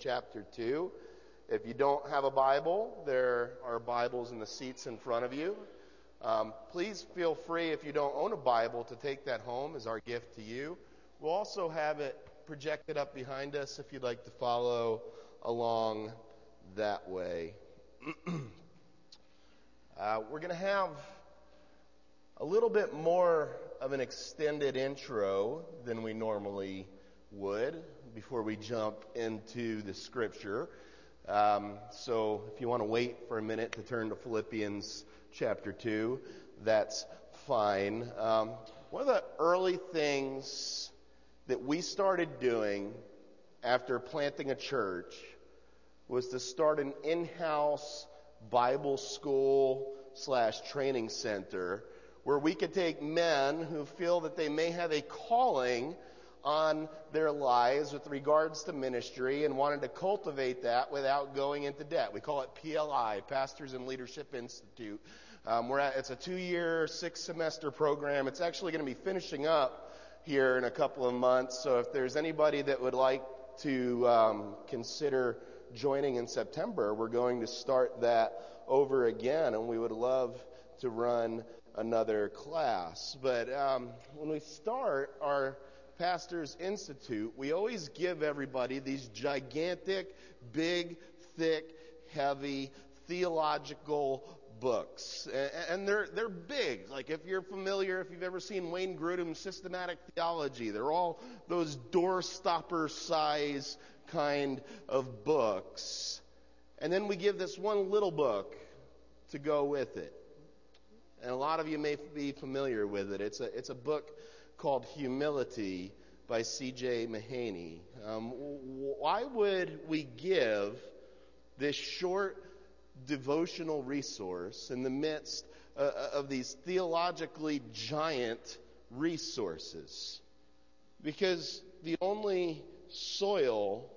chapter 2. If you don't have a Bible, there are Bibles in the seats in front of you. Um, please feel free, if you don't own a Bible, to take that home as our gift to you. We'll also have it projected up behind us if you'd like to follow along that way. uh, we're going to have a little bit more of an extended intro than we normally would before we jump into the scripture. Um, so if you want to wait for a minute to turn to Philippians chapter 2, that's fine. Um, one of the early things that we started doing after planting a church was to start an in-house Bible school slash training center where we could take men who feel that they may have a calling on their lives with regards to ministry and wanted to cultivate that without going into debt. We call it PLI, Pastors and Leadership Institute. Um, we're at, it's a two-year, six-semester program. It's actually going to be finishing up here in a couple of months. So if there's anybody that would like to um, consider joining in September, we're going to start that over again, and we would love to run another class. But um, when we start our Pastors Institute, we always give everybody these gigantic, big, thick, heavy theological books. And they're, they're big. Like if you're familiar, if you've ever seen Wayne Grudem's systematic theology, they're all those doorstopper size kind of books. And then we give this one little book to go with it. And a lot of you may be familiar with it. It's a, it's a book called Humility by C.J. Mahaney. Um, why would we give this short devotional resource in the midst uh, uh, of these theologically giant resources? Because the only soil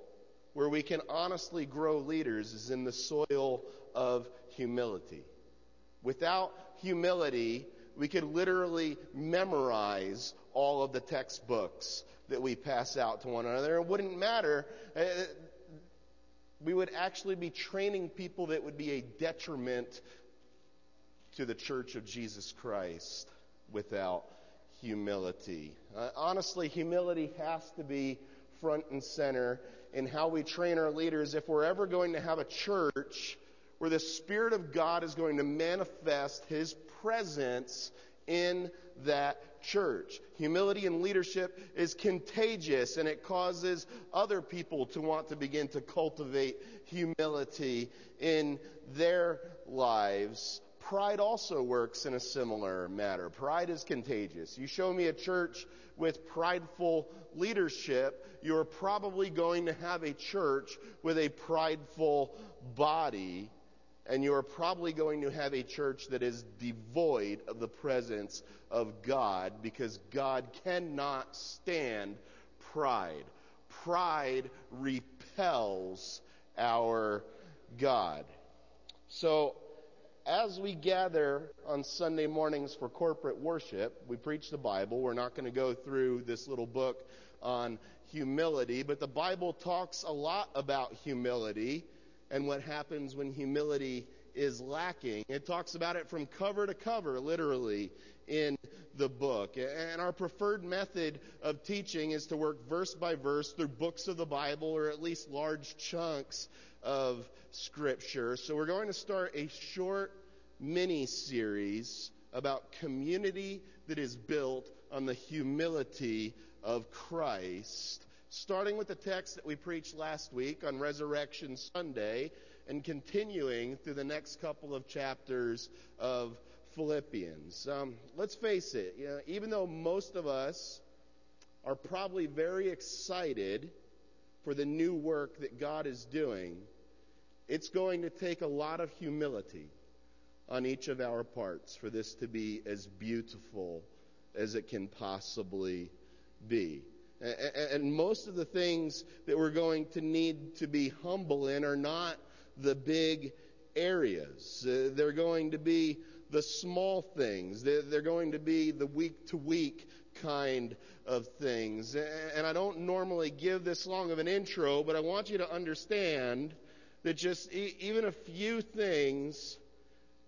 where we can honestly grow leaders is in the soil of humility. Without humility, we could literally memorize all of the textbooks that we pass out to one another. It wouldn't matter. Uh, we would actually be training people that would be a detriment to the church of Jesus Christ without humility. Uh, honestly, humility has to be front and center in how we train our leaders if we're ever going to have a church where the Spirit of God is going to manifest His presence in that church. Humility and leadership is contagious and it causes other people to want to begin to cultivate humility in their lives. Pride also works in a similar manner. Pride is contagious. You show me a church with prideful leadership, you're probably going to have a church with a prideful body and you are probably going to have a church that is devoid of the presence of God because God cannot stand pride. Pride repels our God. So, as we gather on Sunday mornings for corporate worship, we preach the Bible. We're not going to go through this little book on humility, but the Bible talks a lot about humility and what happens when humility is lacking. It talks about it from cover to cover, literally, in the book. And our preferred method of teaching is to work verse by verse through books of the Bible or at least large chunks of Scripture. So we're going to start a short mini series about community that is built on the humility of Christ starting with the text that we preached last week on Resurrection Sunday and continuing through the next couple of chapters of Philippians. Um, let's face it, you know, even though most of us are probably very excited for the new work that God is doing, it's going to take a lot of humility on each of our parts for this to be as beautiful as it can possibly be. And most of the things that we're going to need to be humble in are not the big areas. Uh, they're going to be the small things. They're, going to be the week to week kind of things. And I don't normally give this long of an intro, but I want you to understand that just even a few things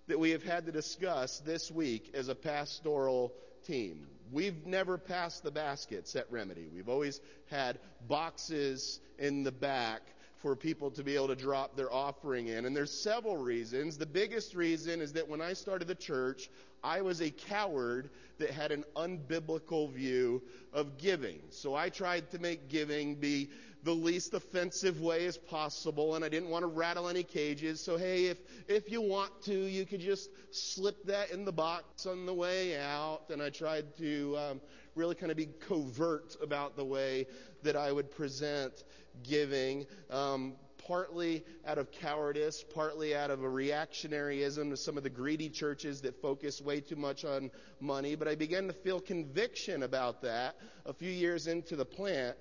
that we have had to discuss this week as a pastoral team. We've never passed the baskets at Remedy. We've always had boxes in the back for people to be able to drop their offering in. And there's several reasons. The biggest reason is that when I started the church, I was a coward that had an unbiblical view of giving. So I tried to make giving be the least offensive way as possible, and I didn't want to rattle any cages. So hey, if if you want to, you could just slip that in the box on the way out. And I tried to um, really kind of be covert about the way that I would present giving. Um, partly out of cowardice, partly out of a reactionaryism to some of the greedy churches that focus way too much on money. But I began to feel conviction about that a few years into the plant,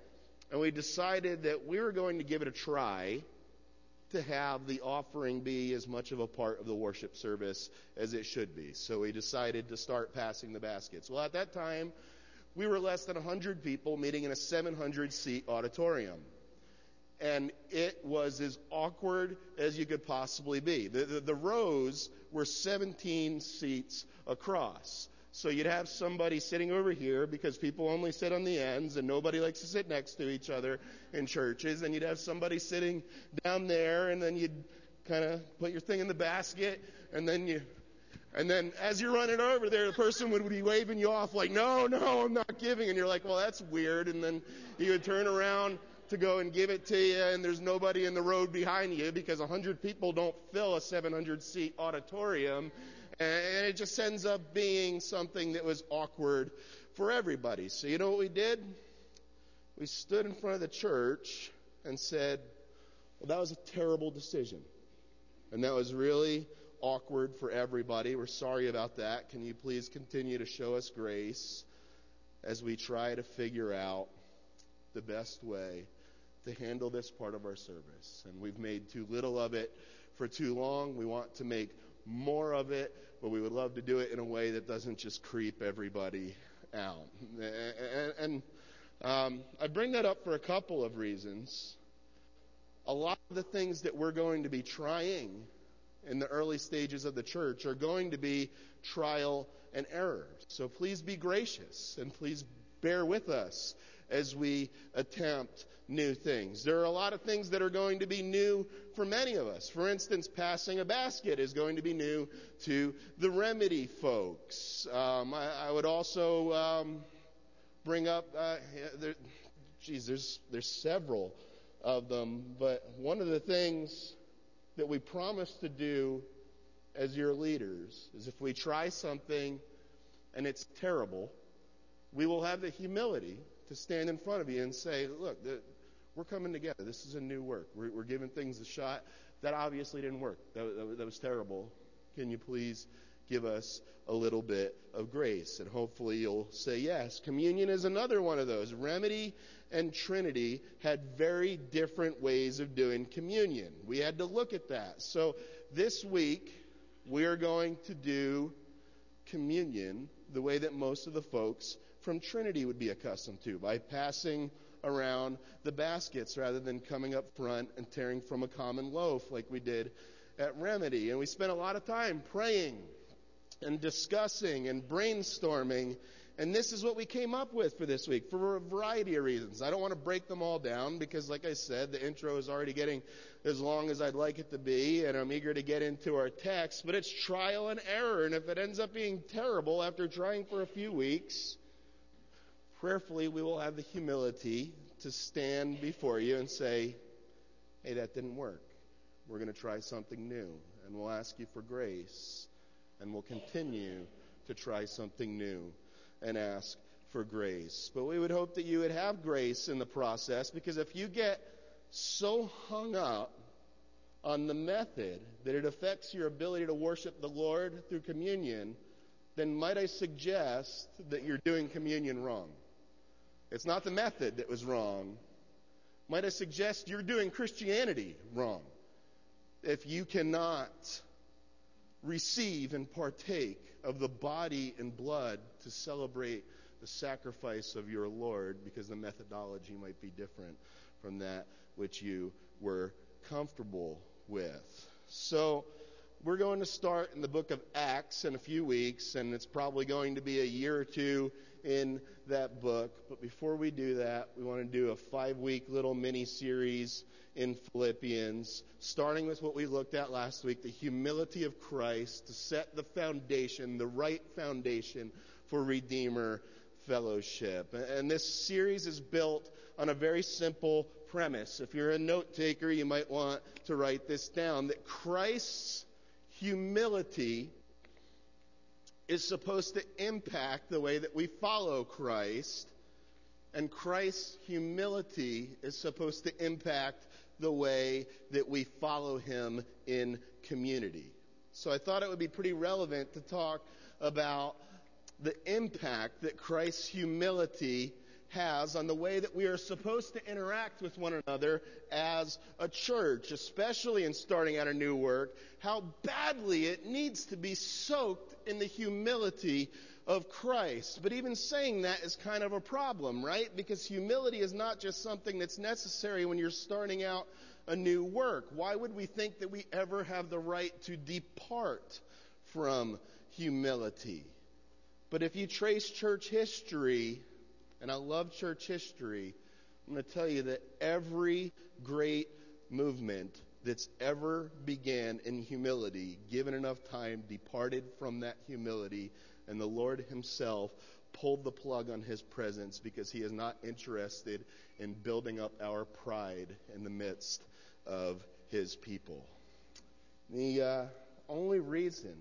and we decided that we were going to give it a try to have the offering be as much of a part of the worship service as it should be. So we decided to start passing the baskets. Well, at that time, we were less than 100 people meeting in a 700 seat auditorium. And it was as awkward as you could possibly be. The, the, the rows were 17 seats across. So you'd have somebody sitting over here because people only sit on the ends and nobody likes to sit next to each other in churches. And you'd have somebody sitting down there and then you'd kind of put your thing in the basket and then you and then as you're running over there, the person would be waving you off like, no, no, I'm not giving. And you're like, well, that's weird. And then you would turn around to go and give it to you, and there's nobody in the road behind you because 100 people don't fill a 700 seat auditorium. And it just ends up being something that was awkward for everybody. So, you know what we did? We stood in front of the church and said, Well, that was a terrible decision. And that was really awkward for everybody. We're sorry about that. Can you please continue to show us grace as we try to figure out the best way to handle this part of our service? And we've made too little of it for too long. We want to make more of it, but we would love to do it in a way that doesn't just creep everybody out. And, and um, I bring that up for a couple of reasons. A lot of the things that we're going to be trying in the early stages of the church are going to be trial and error. So please be gracious and please bear with us as we attempt new things. There are a lot of things that are going to be new for many of us. For instance, passing a basket is going to be new to the remedy folks. Um, I, I, would also um, bring up, uh, there, geez, there's, there's several of them, but one of the things that we promise to do as your leaders is if we try something and it's terrible, we will have the humility to stand in front of you and say, look, the, we're coming together. This is a new work. We're, we're giving things a shot. That obviously didn't work. That, that, that was terrible. Can you please give us a little bit of grace? And hopefully you'll say yes. Communion is another one of those. Remedy and Trinity had very different ways of doing communion. We had to look at that. So this week, we are going to do communion the way that most of the folks from Trinity would be accustomed to by passing around the baskets rather than coming up front and tearing from a common loaf like we did at Remedy. And we spent a lot of time praying and discussing and brainstorming. And this is what we came up with for this week for a variety of reasons. I don't want to break them all down because, like I said, the intro is already getting as long as I'd like it to be, and I'm eager to get into our text. But it's trial and error, and if it ends up being terrible after trying for a few weeks, prayerfully we will have the humility to stand before you and say, hey, that didn't work. We're going to try something new. And we'll ask you for grace. And we'll continue to try something new and ask for grace. But we would hope that you would have grace in the process because if you get so hung up on the method that it affects your ability to worship the Lord through communion, then might I suggest that you're doing communion wrong? It's not the method that was wrong. Might I suggest you're doing Christianity wrong if you cannot receive and partake of the body and blood to celebrate the sacrifice of your Lord because the methodology might be different from that which you were comfortable with. So, we're going to start in the book of Acts in a few weeks, and it's probably going to be a year or two in that book. But before we do that, we want to do a five week little mini series in Philippians, starting with what we looked at last week the humility of Christ to set the foundation, the right foundation for Redeemer fellowship. And this series is built on a very simple premise. If you're a note taker, you might want to write this down that Christ's humility is supposed to impact the way that we follow Christ, and Christ's humility is supposed to impact the way that we follow him in community. So I thought it would be pretty relevant to talk about the impact that Christ's humility has on the way that we are supposed to interact with one another as a church, especially in starting out a new work, how badly it needs to be soaked in the humility of Christ. But even saying that is kind of a problem, right? Because humility is not just something that's necessary when you're starting out a new work. Why would we think that we ever have the right to depart from humility? But if you trace church history, and I love church history, I'm going to tell you that every great movement that's ever began in humility, given enough time, departed from that humility, and the Lord Himself pulled the plug on His presence because He is not interested in building up our pride in the midst of His people. The uh, only reason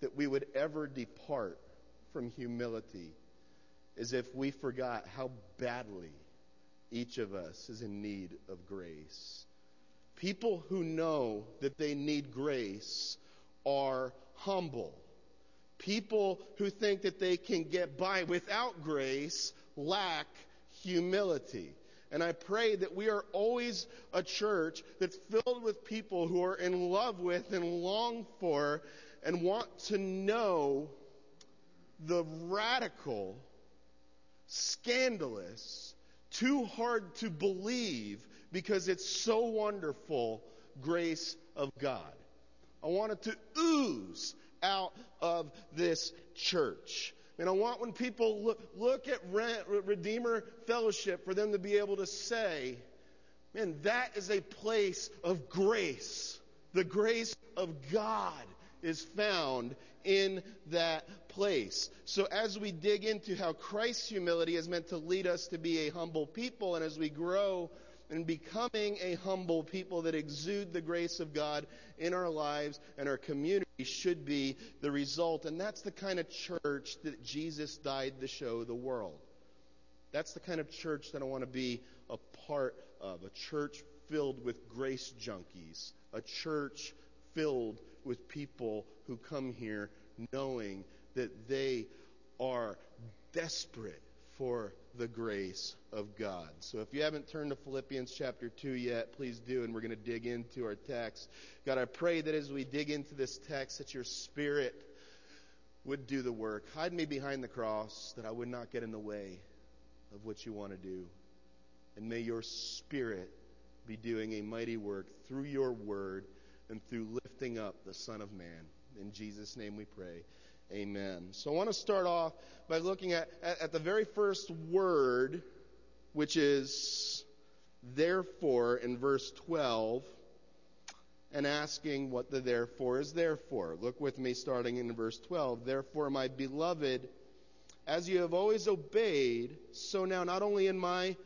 that we would ever depart from humility is if we forgot how badly each of us is in need of grace. People who know that they need grace are humble. People who think that they can get by without grace lack humility. And I pray that we are always a church that's filled with people who are in love with and long for and want to know the radical scandalous, too hard to believe because it's so wonderful grace of God. I want it to ooze out of this church. And I want when people look, look at Redeemer Fellowship for them to be able to say, man, that is a place of grace. The grace of God is found in that place. So as we dig into how Christ's humility is meant to lead us to be a humble people, and as we grow in becoming a humble people that exude the grace of God in our lives and our community should be the result. And that's the kind of church that Jesus died to show the world. That's the kind of church that I want to be a part of. A church filled with grace junkies. A church filled with people who come here knowing that they are desperate for the grace of God. So if you haven't turned to Philippians chapter 2 yet, please do, and we're going to dig into our text. God, I pray that as we dig into this text, that your spirit would do the work. Hide me behind the cross, that I would not get in the way of what you want to do. And may your spirit be doing a mighty work through your word and through lifting up the Son of Man. In Jesus' name we pray. Amen. So I want to start off by looking at, at, at the very first word, which is therefore in verse 12, and asking what the therefore is there for. Look with me starting in verse 12. Therefore, my beloved, as you have always obeyed, so now not only in my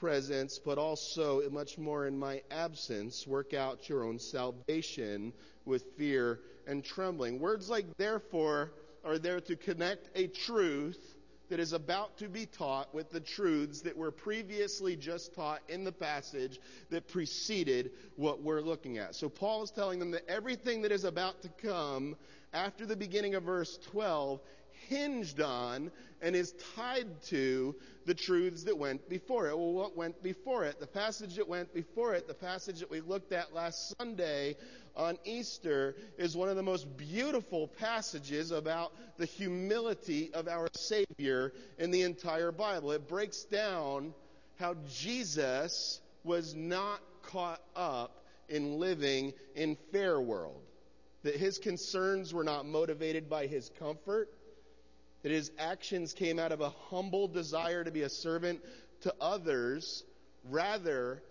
presence, but also much more in my absence, work out your own salvation with fear and trembling. Words like therefore are there to connect a truth that is about to be taught with the truths that were previously just taught in the passage that preceded what we're looking at. So Paul is telling them that everything that is about to come after the beginning of verse 12 hinged on and is tied to the truths that went before it. Well, what went before it? The passage that went before it, the passage that we looked at last Sunday on Easter, is one of the most beautiful passages about the humility of our Savior in the entire Bible. It breaks down how Jesus was not caught up in living in fair world. That his concerns were not motivated by his comfort, that his actions came out of a humble desire to be a servant to others rather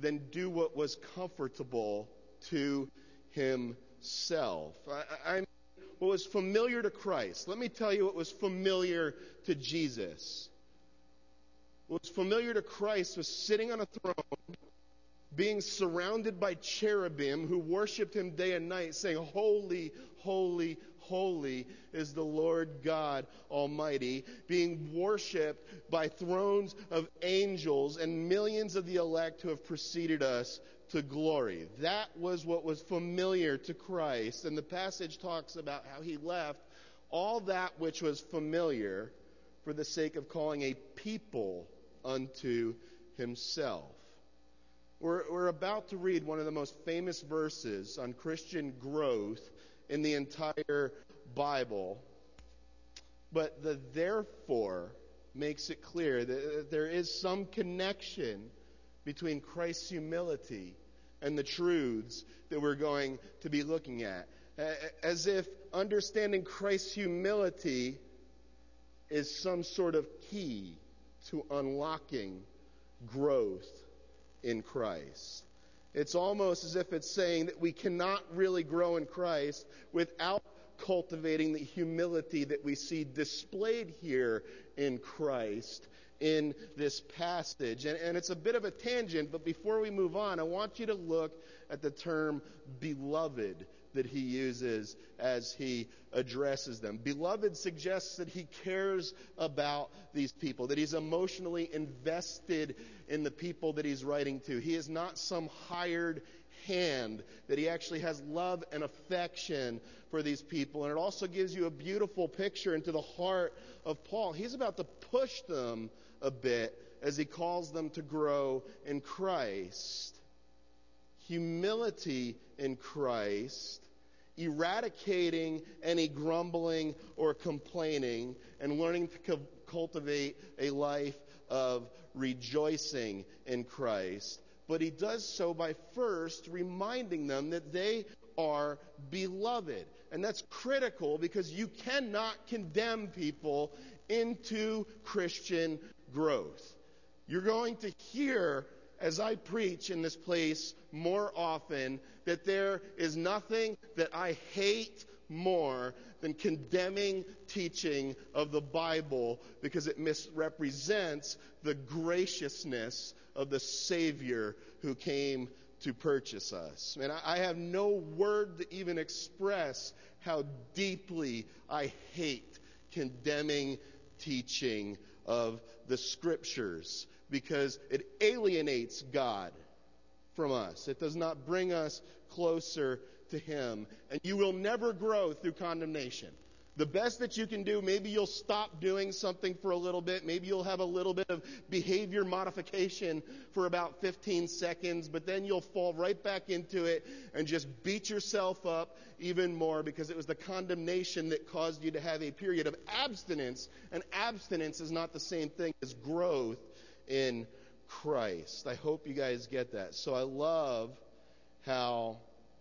than do what was comfortable to himself. I, I, what was familiar to Christ. Let me tell you what was familiar to Jesus. What was familiar to Christ was sitting on a throne, being surrounded by cherubim who worshiped him day and night, saying, Holy, holy, holy is the Lord God Almighty, being worshiped by thrones of angels and millions of the elect who have preceded us to glory. That was what was familiar to Christ. And the passage talks about how he left all that which was familiar for the sake of calling a people unto himself. We're, we're about to read one of the most famous verses on Christian growth in the entire Bible. But the therefore makes it clear that uh, there is some connection between Christ's humility and the truths that we're going to be looking at. As if understanding Christ's humility is some sort of key to unlocking growth in Christ. It's almost as if it's saying that we cannot really grow in Christ without cultivating the humility that we see displayed here in Christ in this passage. And, and, it's a bit of a tangent, but before we move on, I want you to look at the term beloved that he uses as he addresses them. Beloved suggests that he cares about these people, that he's emotionally invested in the people that he's writing to. He is not some hired hand, that he actually has love and affection for these people. And it also gives you a beautiful picture into the heart of Paul. He's about to push them a bit as he calls them to grow in Christ. Humility in Christ eradicating any grumbling or complaining and learning to cultivate a life of rejoicing in Christ. But he does so by first reminding them that they are beloved. And that's critical because you cannot condemn people into Christian growth. You're going to hear as I preach in this place more often that there is nothing that I hate more than condemning teaching of the Bible because it misrepresents the graciousness of the Savior who came to purchase us. And I have no word to even express how deeply I hate condemning teaching of the Scriptures because it alienates God from us. It does not bring us closer to Him. And you will never grow through condemnation. The best that you can do, maybe you'll stop doing something for a little bit. Maybe you'll have a little bit of behavior modification for about 15 seconds, but then you'll fall right back into it and just beat yourself up even more because it was the condemnation that caused you to have a period of abstinence. And abstinence is not the same thing as growth in Christ. I hope you guys get that. So I love how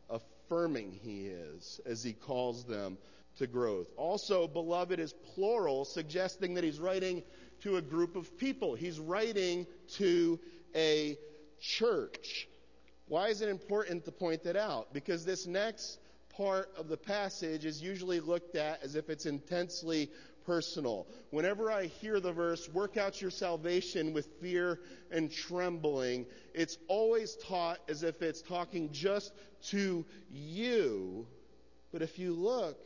affirming he is as he calls them to growth. Also, beloved is plural, suggesting that he's writing to a group of people. He's writing to a church. Why is it important to point that out? Because this next part of the passage is usually looked at as if it's intensely personal. Whenever I hear the verse, work out your salvation with fear and trembling, it's always taught as if it's talking just to you. But if you look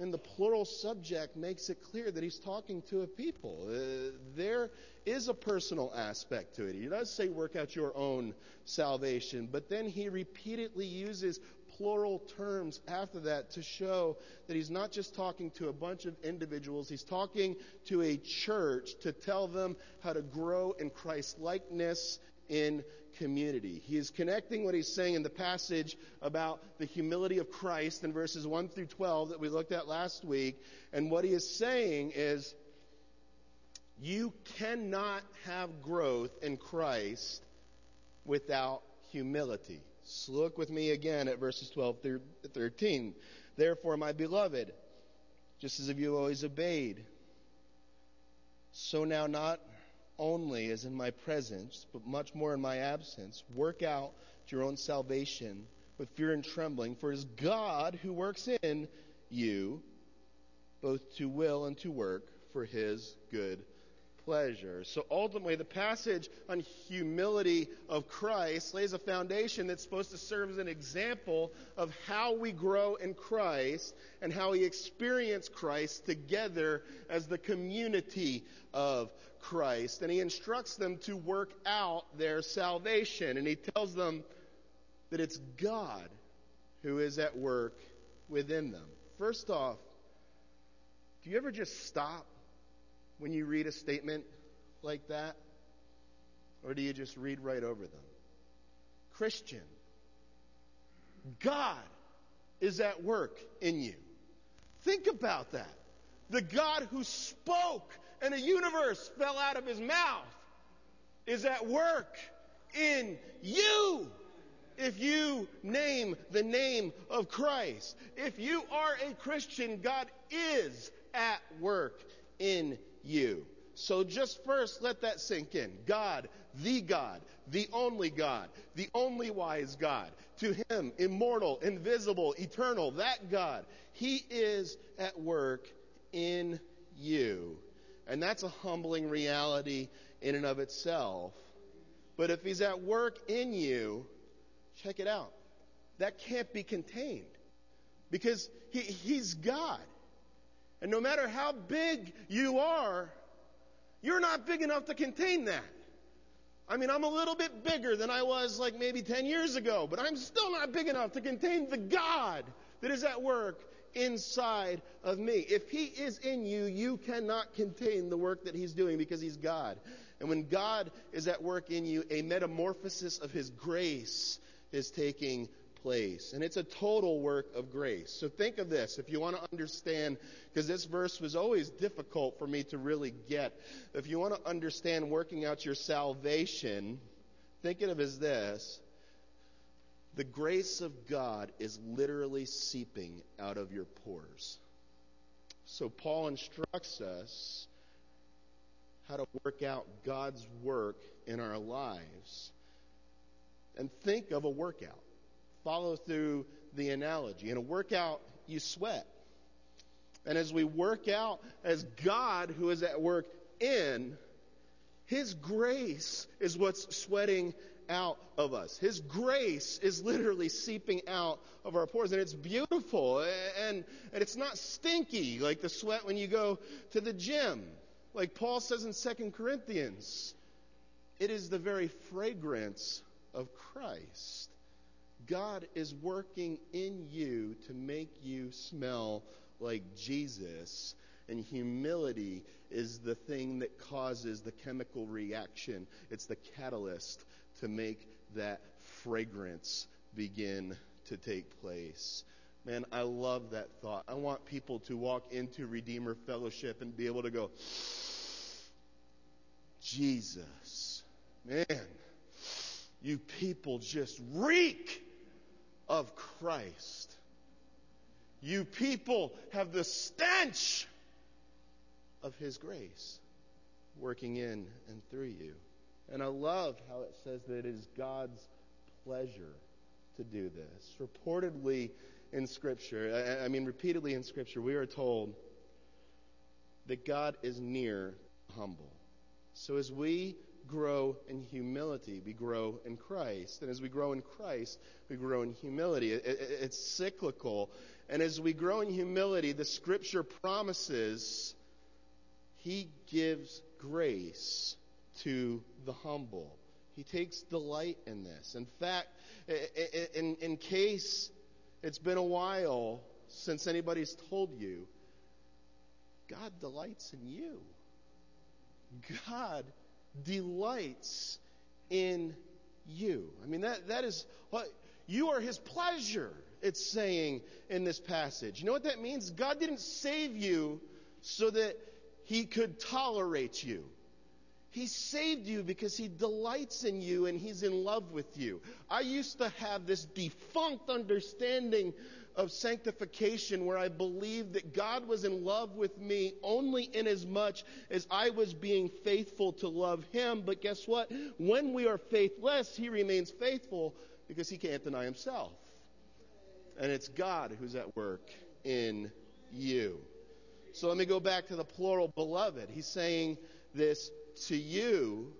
and the plural subject makes it clear that he's talking to a people. Uh, there is a personal aspect to it. He does say, work out your own salvation, but then he repeatedly uses plural terms after that to show that he's not just talking to a bunch of individuals, he's talking to a church to tell them how to grow in Christ likeness in community. He is connecting what he's saying in the passage about the humility of Christ in verses 1 through 12 that we looked at last week. And what he is saying is, you cannot have growth in Christ without humility. Look with me again at verses 12 through 13. Therefore, my beloved, just as if you always obeyed, so now not only as in my presence, but much more in my absence. Work out your own salvation with fear and trembling, for it is God who works in you both to will and to work for his good pleasure. So ultimately, the passage on humility of Christ lays a foundation that's supposed to serve as an example of how we grow in Christ and how we experience Christ together as the community of Christ. And he instructs them to work out their salvation. And he tells them that it's God who is at work within them. First off, do you ever just stop when you read a statement like that? Or do you just read right over them? Christian, God is at work in you. Think about that. The God who spoke and a universe fell out of his mouth is at work in you if you name the name of Christ. If you are a Christian, God is at work in you. So just first let that sink in. God, the God, the only God, the only wise God. To him, immortal, invisible, eternal, that God. He is at work in you. And that's a humbling reality in and of itself. But if he's at work in you, check it out. That can't be contained. Because he, he's God. And no matter how big you are, you're not big enough to contain that. I mean, I'm a little bit bigger than I was like maybe 10 years ago, but I'm still not big enough to contain the God that is at work inside of me. If He is in you, you cannot contain the work that He's doing because He's God. And when God is at work in you, a metamorphosis of His grace is taking place. And it's a total work of grace. So think of this if you want to understand, because this verse was always difficult for me to really get. If you want to understand working out your salvation, think of it as this. The grace of God is literally seeping out of your pores. So Paul instructs us how to work out God's work in our lives. And think of a workout follow through the analogy. In a workout, you sweat. And as we work out, as God who is at work in, His grace is what's sweating out of us. His grace is literally seeping out of our pores. And it's beautiful. And, and it's not stinky like the sweat when you go to the gym. Like Paul says in 2 Corinthians, it is the very fragrance of Christ. God is working in you to make you smell like Jesus. And humility is the thing that causes the chemical reaction. It's the catalyst to make that fragrance begin to take place. Man, I love that thought. I want people to walk into Redeemer Fellowship and be able to go, Jesus, man, you people just reek of Christ. You people have the stench of His grace working in and through you. And I love how it says that it is God's pleasure to do this. Reportedly in Scripture, I mean, repeatedly in Scripture, we are told that God is near humble. So as we grow in humility. We grow in Christ. And as we grow in Christ, we grow in humility. It, it, it's cyclical. And as we grow in humility, the scripture promises He gives grace to the humble. He takes delight in this. In fact, in, in case it's been a while since anybody's told you, God delights in you. God delights in you. I mean, that, that is what you are his pleasure, it's saying in this passage. You know what that means? God didn't save you so that he could tolerate you. He saved you because He delights in you and He's in love with you. I used to have this defunct understanding of sanctification where I believed that God was in love with me only in as much as I was being faithful to love Him. But guess what? When we are faithless, He remains faithful because He can't deny Himself. And it's God who's at work in you. So let me go back to the plural beloved. He's saying this to you,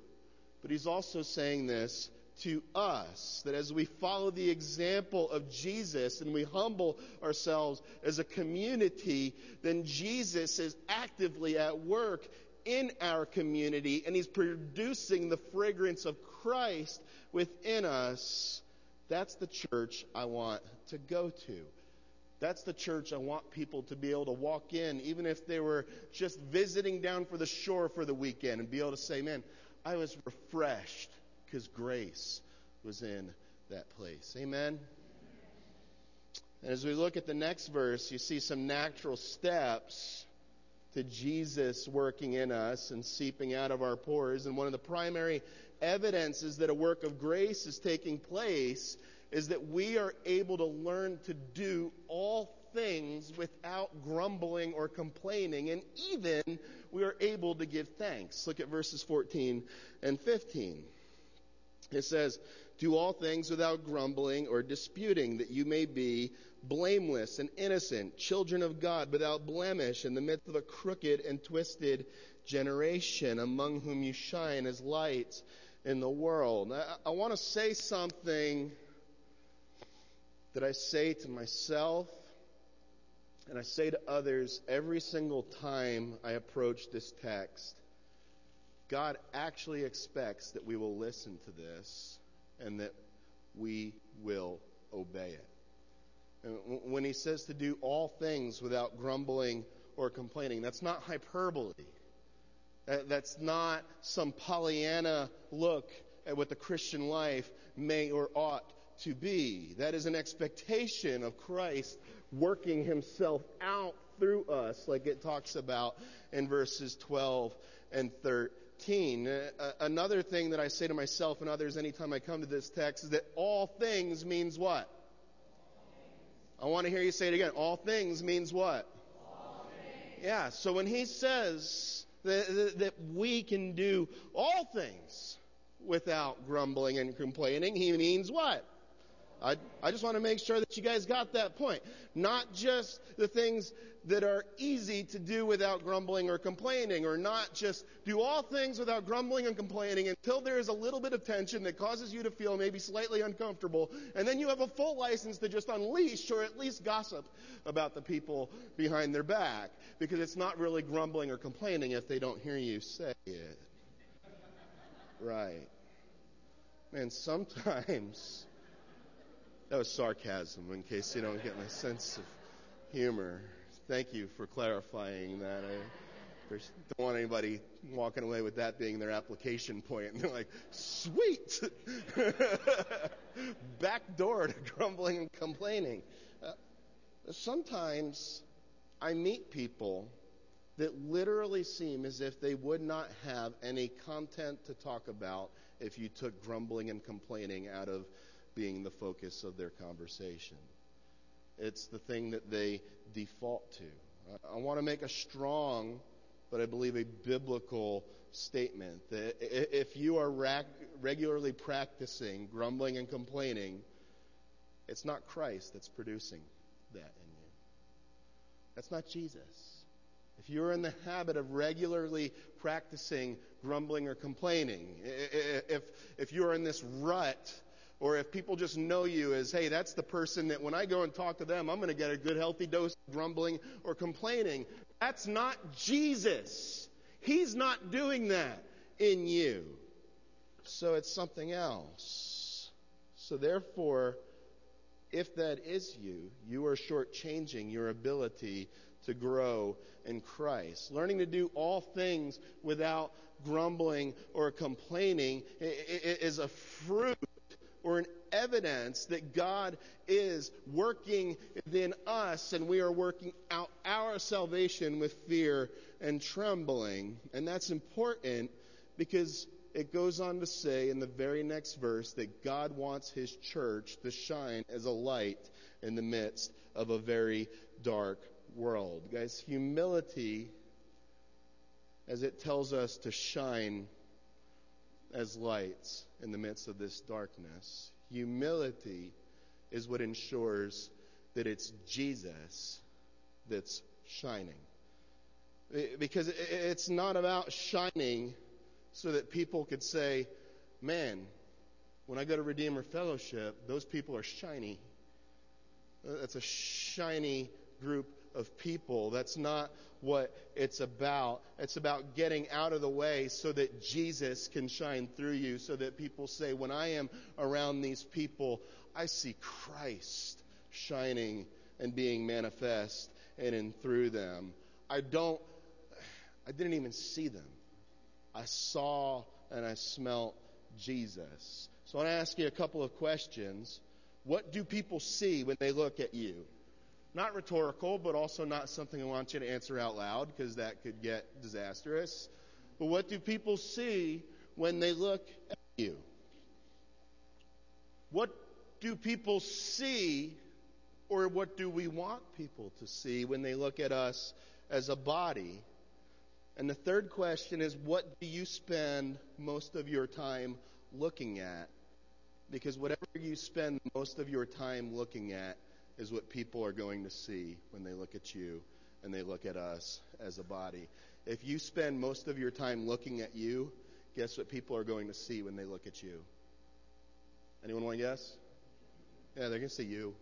but he's also saying this to us that as we follow the example of Jesus and we humble ourselves as a community, then Jesus is actively at work in our community and he's producing the fragrance of Christ within us. That's the church I want to go to. That's the church I want people to be able to walk in, even if they were just visiting down for the shore for the weekend, and be able to say, Man, I was refreshed because grace was in that place. Amen? And as we look at the next verse, you see some natural steps to Jesus working in us and seeping out of our pores. And one of the primary evidences that a work of grace is taking place is that we are able to learn to do all things without grumbling or complaining, and even we are able to give thanks. Look at verses 14 and 15. It says, Do all things without grumbling or disputing, that you may be blameless and innocent, children of God, without blemish, in the midst of a crooked and twisted generation, among whom you shine as lights in the world. I, I want to say something that I say to myself and I say to others every single time I approach this text. God actually expects that we will listen to this and that we will obey it. And when he says to do all things without grumbling or complaining, that's not hyperbole. That's not some Pollyanna look at what the Christian life may or ought to be. That is an expectation of Christ working himself out through us, like it talks about in verses 12 and 13. Uh, another thing that I say to myself and others anytime I come to this text is that all things means what? I want to hear you say it again. All things means what? Yeah, so when he says that, that we can do all things without grumbling and complaining, he means what? I, I just want to make sure that you guys got that point. Not just the things that are easy to do without grumbling or complaining, or not just do all things without grumbling and complaining until there is a little bit of tension that causes you to feel maybe slightly uncomfortable, and then you have a full license to just unleash or at least gossip about the people behind their back, because it's not really grumbling or complaining if they don't hear you say it. Right. Man, sometimes that was sarcasm, in case you don't get my sense of humor. Thank you for clarifying that. I don't want anybody walking away with that being their application point. And they're like, sweet! Back door to grumbling and complaining. Uh, sometimes I meet people that literally seem as if they would not have any content to talk about if you took grumbling and complaining out of being the focus of their conversation. It's the thing that they default to. I want to make a strong, but I believe a biblical statement that if you are regularly practicing grumbling and complaining, it's not Christ that's producing that in you. That's not Jesus. if you're in the habit of regularly practicing grumbling or complaining, if, if you're in this rut, or if people just know you as, hey, that's the person that when I go and talk to them, I'm going to get a good healthy dose of grumbling or complaining. That's not Jesus. He's not doing that in you. So it's something else. So therefore, if that is you, you are shortchanging your ability to grow in Christ. Learning to do all things without grumbling or complaining is a fruit or an evidence that God is working within us and we are working out our salvation with fear and trembling. And that's important because it goes on to say in the very next verse that God wants his church to shine as a light in the midst of a very dark world. Guys, humility, as it tells us to shine as lights in the midst of this darkness, humility is what ensures that it's Jesus that's shining. Because it's not about shining so that people could say, man, when I go to Redeemer Fellowship, those people are shiny. Uh, that's a shiny group of people. That's not what it's about. It's about getting out of the way so that Jesus can shine through you, so that people say, when I am around these people, I see Christ shining and being manifest in and through them. I don't, I didn't even see them. I saw and I smelt Jesus. So I want to ask you a couple of questions. What do people see when they look at you? Not rhetorical, but also not something I want you to answer out loud because that could get disastrous. But what do people see when they look at you? What do people see, or what do we want people to see when they look at us as a body? And the third question is what do you spend most of your time looking at? Because whatever you spend most of your time looking at is what people are going to see when they look at you and they look at us as a body. If you spend most of your time looking at you, guess what people are going to see when they look at you? Anyone want to guess? Yeah, they're going to see you.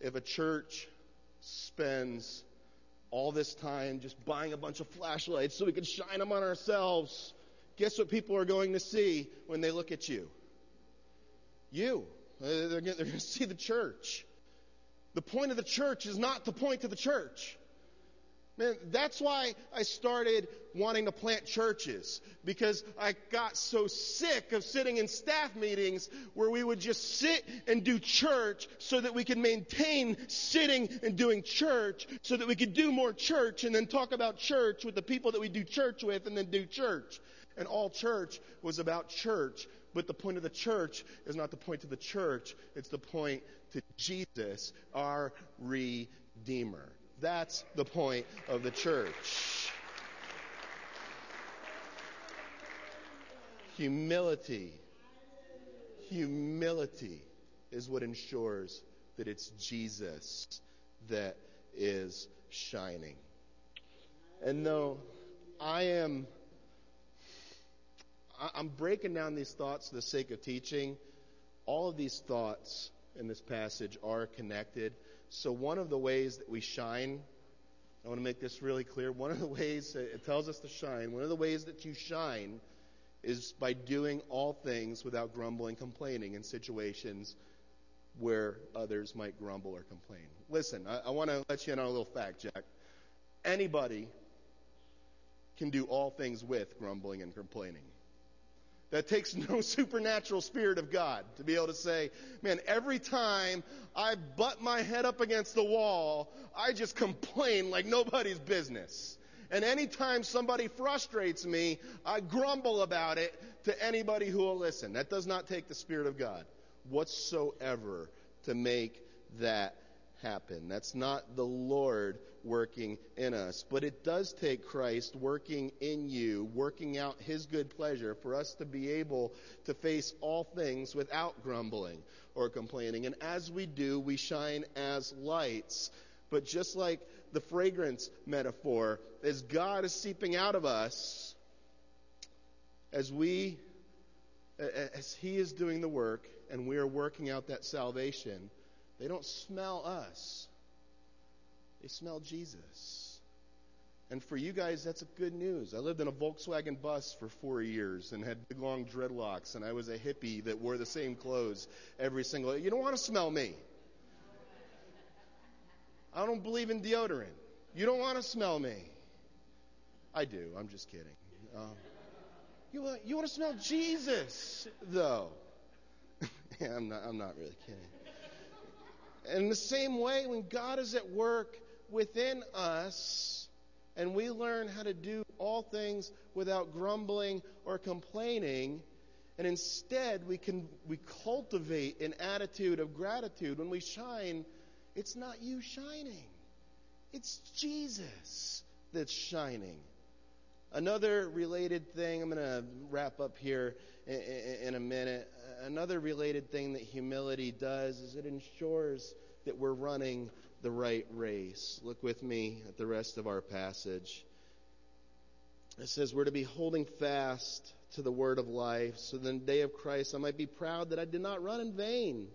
If a church spends all this time just buying a bunch of flashlights so we can shine them on ourselves, guess what people are going to see when they look at you? You. They're going to see the church. The point of the church is not to point to the church. Man, that's why I started wanting to plant churches because I got so sick of sitting in staff meetings where we would just sit and do church so that we could maintain sitting and doing church so that we could do more church and then talk about church with the people that we do church with and then do church. And all church was about church. But the point of the church is not the point of the church, it's the point to Jesus, our Redeemer. That's the point of the church. Humility. Humility is what ensures that it's Jesus that is shining. And though I am I'm breaking down these thoughts for the sake of teaching. All of these thoughts in this passage are connected. So, one of the ways that we shine, I want to make this really clear. One of the ways it tells us to shine, one of the ways that you shine is by doing all things without grumbling, complaining in situations where others might grumble or complain. Listen, I, I want to let you in on a little fact, Jack. Anybody can do all things with grumbling and complaining. That takes no supernatural spirit of God to be able to say, man, every time I butt my head up against the wall, I just complain like nobody's business. And anytime somebody frustrates me, I grumble about it to anybody who will listen. That does not take the Spirit of God whatsoever to make that happen. That's not the Lord working in us. But it does take Christ working in you, working out His good pleasure for us to be able to face all things without grumbling or complaining. And as we do, we shine as lights. But just like the fragrance metaphor, as God is seeping out of us, as we, as He is doing the work and we are working out that salvation, they don't smell us. They smell Jesus. And for you guys, that's good news. I lived in a Volkswagen bus for four years and had big long dreadlocks, and I was a hippie that wore the same clothes every single. Day. You don't want to smell me. I don't believe in deodorant. You don't want to smell me. I do. I'm just kidding. Um, you want you want to smell Jesus, though. yeah, I'm not. I'm not really kidding. In the same way, when God is at work within us and we learn how to do all things without grumbling or complaining, and instead we can we cultivate an attitude of gratitude when we shine, it's not you shining. It's Jesus that's shining. Another related thing, I'm going to wrap up here in, a minute. Another related thing that humility does is it ensures that we're running the right race. Look with me at the rest of our passage. It says, We're to be holding fast to the word of life, so that in the day of Christ I might be proud that I did not run in vain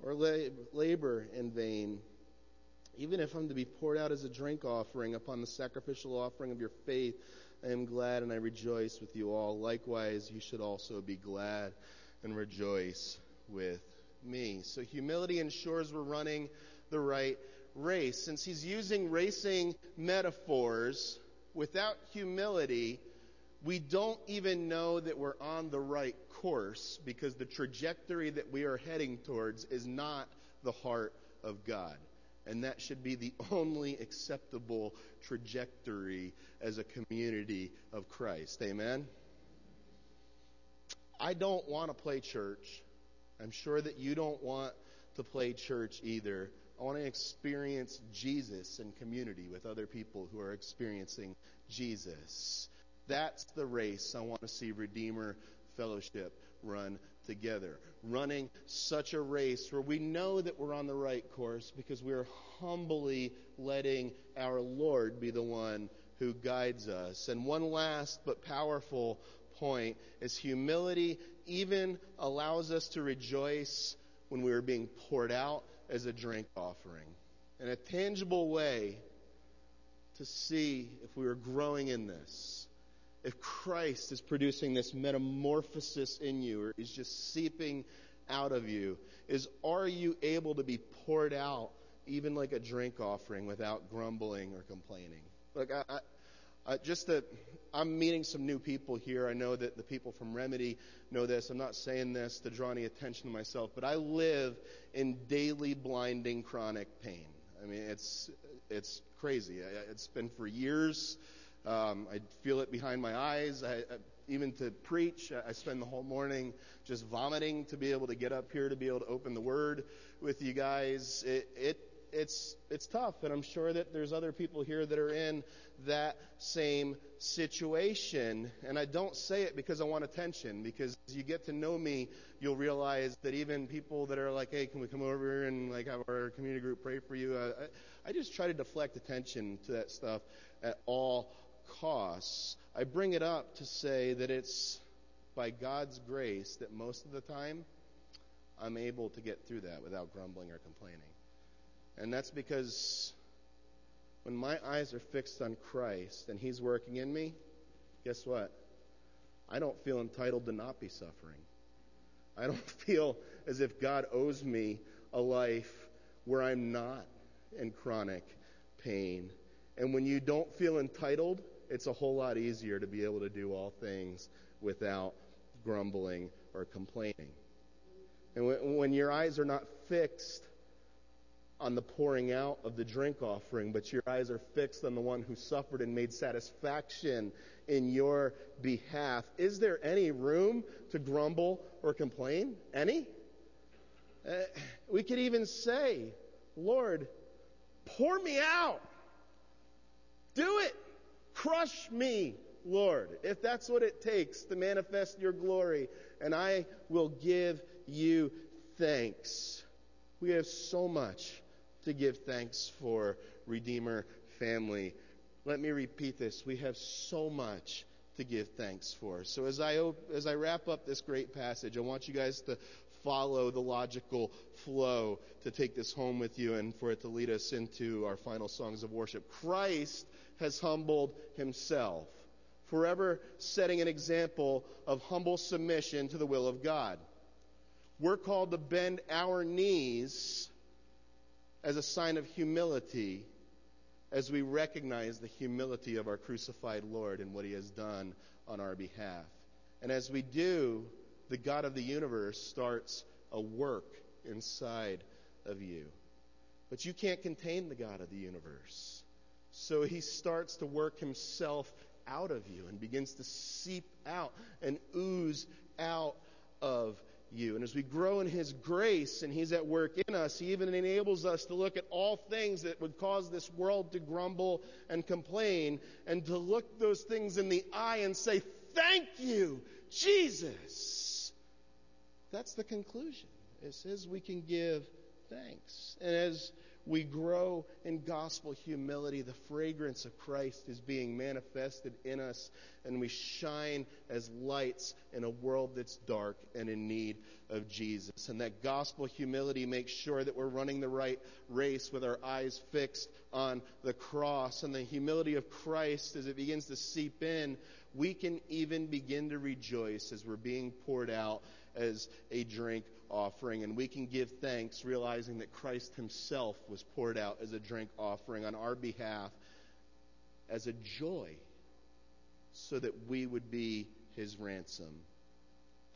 or labor in vain. Even if I'm to be poured out as a drink offering upon the sacrificial offering of your faith, I am glad and I rejoice with you all. Likewise, you should also be glad and rejoice with me. So humility ensures we're running the right race. Since he's using racing metaphors without humility, we don't even know that we're on the right course because the trajectory that we are heading towards is not the heart of God. And that should be the only acceptable trajectory as a community of Christ. Amen? I don't want to play church. I'm sure that you don't want to play church either. I want to experience Jesus in community with other people who are experiencing Jesus. That's the race I want to see Redeemer Fellowship run together. Running such a race where we know that we're on the right course because we are humbly letting our Lord be the one who guides us. And one last but powerful point is humility even allows us to rejoice when we are being poured out as a drink offering. and a tangible way to see if we are growing in this. If Christ is producing this metamorphosis in you or is just seeping out of you, is are you able to be poured out even like a drink offering without grumbling or complaining? Look, I, I, I just that I'm meeting some new people here. I know that the people from Remedy know this. I'm not saying this to draw any attention to myself, but I live in daily blinding chronic pain. I mean, it's it's crazy. It's been for years. Um, I feel it behind my eyes. I, I, even to preach, I spend the whole morning just vomiting to be able to get up here to be able to open the Word with you guys. It, it it's it's tough, and I'm sure that there's other people here that are in that same situation. And I don't say it because I want attention, because as you get to know me, you'll realize that even people that are like, hey, can we come over and like have our community group pray for you? Uh, I, I just try to deflect attention to that stuff at all costs. I bring it up to say that it's by God's grace that most of the time I'm able to get through that without grumbling or complaining. And that's because when my eyes are fixed on Christ and He's working in me, guess what? I don't feel entitled to not be suffering. I don't feel as if God owes me a life where I'm not in chronic pain. And when you don't feel entitled, it's a whole lot easier to be able to do all things without grumbling or complaining. And when your eyes are not fixed on the pouring out of the drink offering, but your eyes are fixed on the one who suffered and made satisfaction in your behalf. Is there any room to grumble or complain? Any? Uh, we could even say, Lord, pour me out. Do it. Crush me, Lord, if that's what it takes to manifest your glory, and I will give you thanks. We have so much to give thanks for, Redeemer family. Let me repeat this. We have so much to give thanks for. So as I as I wrap up this great passage, I want you guys to follow the logical flow to take this home with you and for it to lead us into our final songs of worship. Christ has humbled himself, forever setting an example of humble submission to the will of God. We're called to bend our knees as a sign of humility as we recognize the humility of our crucified Lord and what he has done on our behalf. And as we do, the God of the universe starts a work inside of you. But you can't contain the God of the universe. So he starts to work himself out of you and begins to seep out and ooze out of you. And as we grow in His grace and He's at work in us, He even enables us to look at all things that would cause this world to grumble and complain and to look those things in the eye and say, Thank you, Jesus. That's the conclusion. It says we can give thanks. And as we grow in gospel humility. The fragrance of Christ is being manifested in us, and we shine as lights in a world that's dark and in need of Jesus. And that gospel humility makes sure that we're running the right race with our eyes fixed on the cross. And the humility of Christ, as it begins to seep in, we can even begin to rejoice as we're being poured out as a drink offering. And we can give thanks realizing that Christ himself was poured out as a drink offering on our behalf as a joy so that we would be his ransom.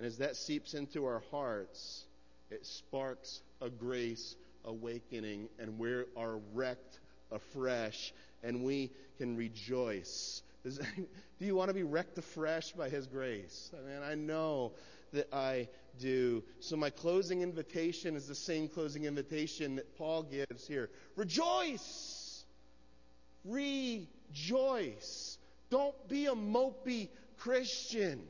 And as that seeps into our hearts, it sparks a grace awakening and we are wrecked afresh and we can rejoice. do you want to be wrecked afresh by His grace? I mean, I know that I do. So, my closing invitation is the same closing invitation that Paul gives here Rejoice! Rejoice! Don't be a mopey Christian.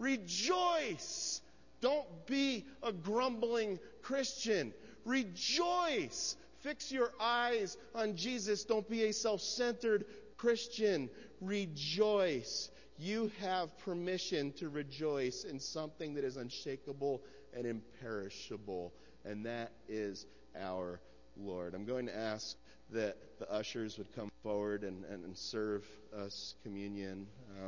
Rejoice! Don't be a grumbling Christian. Rejoice! Fix your eyes on Jesus. Don't be a self centered Christian. Rejoice you have permission to rejoice in something that is unshakable and imperishable, and that is our Lord. I'm going to ask that the ushers would come forward and, and, serve us communion. Um,